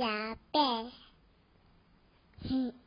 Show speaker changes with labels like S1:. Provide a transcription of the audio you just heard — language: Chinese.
S1: や贝。